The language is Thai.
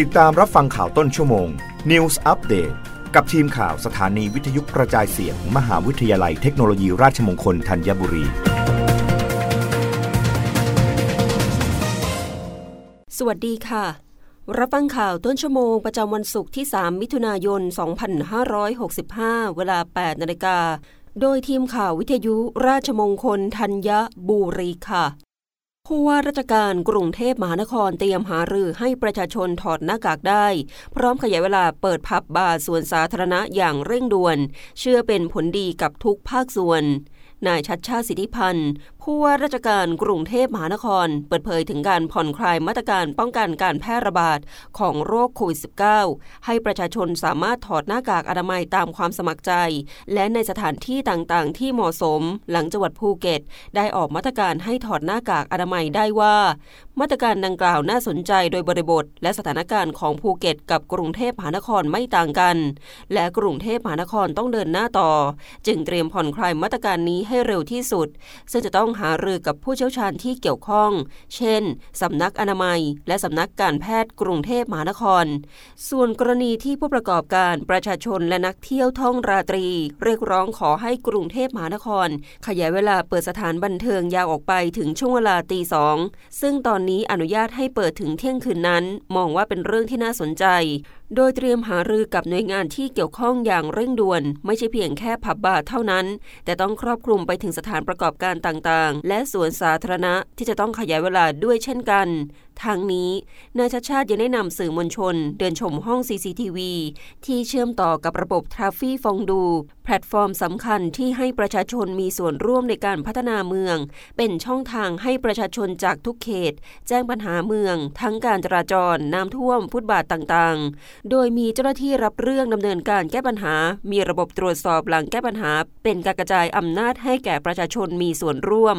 ติดตามรับฟังข่าวต้นชั่วโมง News Update กับทีมข่าวสถานีวิทยุกระจายเสียงมหาวิทยาลัยเทคโนโลยีราชมงคลธัญบุรี สวัสดีค่ะ รับฟังข่าวต้นชั่วโมงประจำวันศุกร์ที่ 3 มิถุนายน 2565 เวลา 8 นาฬิกา โดยทีมข่าววิทยุราชมงคลธัญบุรีค่ะ ผู้ว่าราชการกรุงเทพมหานครเตรียมหารือให้ประชาชนถอดหน้ากากได้ พร้อมขยายเวลาเปิดพับบาร์ส่วนสาธารณะอย่างเร่งด่วน เชื่อเป็นผลดีกับทุกภาคส่วนนายชัดชาติสิทธิพันธ์ผู้ว่าราชการกรุงเทพมหานคร เปิดเผยถึงการผ่อนคลายมาตรการป้องกันการแพร่ระบาดของโรคโควิด -19 ให้ประชาชนสามารถถอดหน้ากากอนามัยตามความสมัครใจ และในสถานที่ต่างๆ ที่เหมาะสม หลังจังหวัดภูเก็ต ได้ออกมาตรการให้ถอดหน้ากากอนามัยได้ว่า มาตรการดังกล่าวน่าสนใจโดยบริบท และสถานการณ์ของภูเก็ต กับกรุงเทพมหานครไม่ต่างกัน และกรุงเทพมหานครต้องเดินหน้าต่อ จึงเตรียมผ่อนคลายมาตรการนี้ให้เร็วที่สุด ซึ่งจะต้องหารือกับผู้เชี่ยวชาญที่เกี่ยวข้อง เช่น สำนักอนามัย และสำนักการแพทย์กรุงเทพมหานคร ส่วนกรณีที่ผู้ประกอบการประชาชนและนักเที่ยวท่องราตรี เรียกร้องขอให้กรุงเทพมหานคร ขยายเวลาเปิดสถานบันเทิงยาวออกไปถึงช่วงเวลาตีสองซึ่งตอนนี้อนุญาตให้เปิดถึงเที่ยงคืนนั้น มองว่าเป็นเรื่องที่น่าสนใจ โดยเตรียมหารือกับหน่วยงานที่เกี่ยวข้องอย่างเร่งด่วน ไม่ใช่เพียงแค่ผับบาร์เท่านั้น แต่ต้องครอบคลุมไปถึงสถานประกอบการต่างๆ และสวนสาธารณะที่จะต้องขยายเวลาด้วยเช่นกัน ทางนี้นายชาชาติยังได้นำสื่อมวลชน เดินชมห้อง CCTV ที่เชื่อมต่อกับระบบ Traffy Fondue แพลตฟอร์มสำคัญที่ให้ประชาชนมีส่วนร่วมในการพัฒนาเมือง เป็นช่องทางให้ประชาชนจากทุกเขต แจ้งปัญหาเมือง ทั้งการจราจรน้ำท่วมฟุตบาทต่างๆ โดยมีเจ้าหน้าที่รับเรื่องดำเนินการแก้ปัญหา มีระบบตรวจสอบหลังแก้ปัญหา เป็นการกระจายอำนาจให้แก่ประชาชนมีส่วนร่วม